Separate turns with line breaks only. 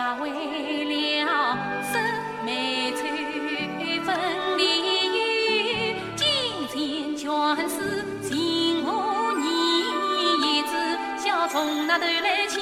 也为了生梅春分梨雨，金钱将士情何以解？小虫那头来亲。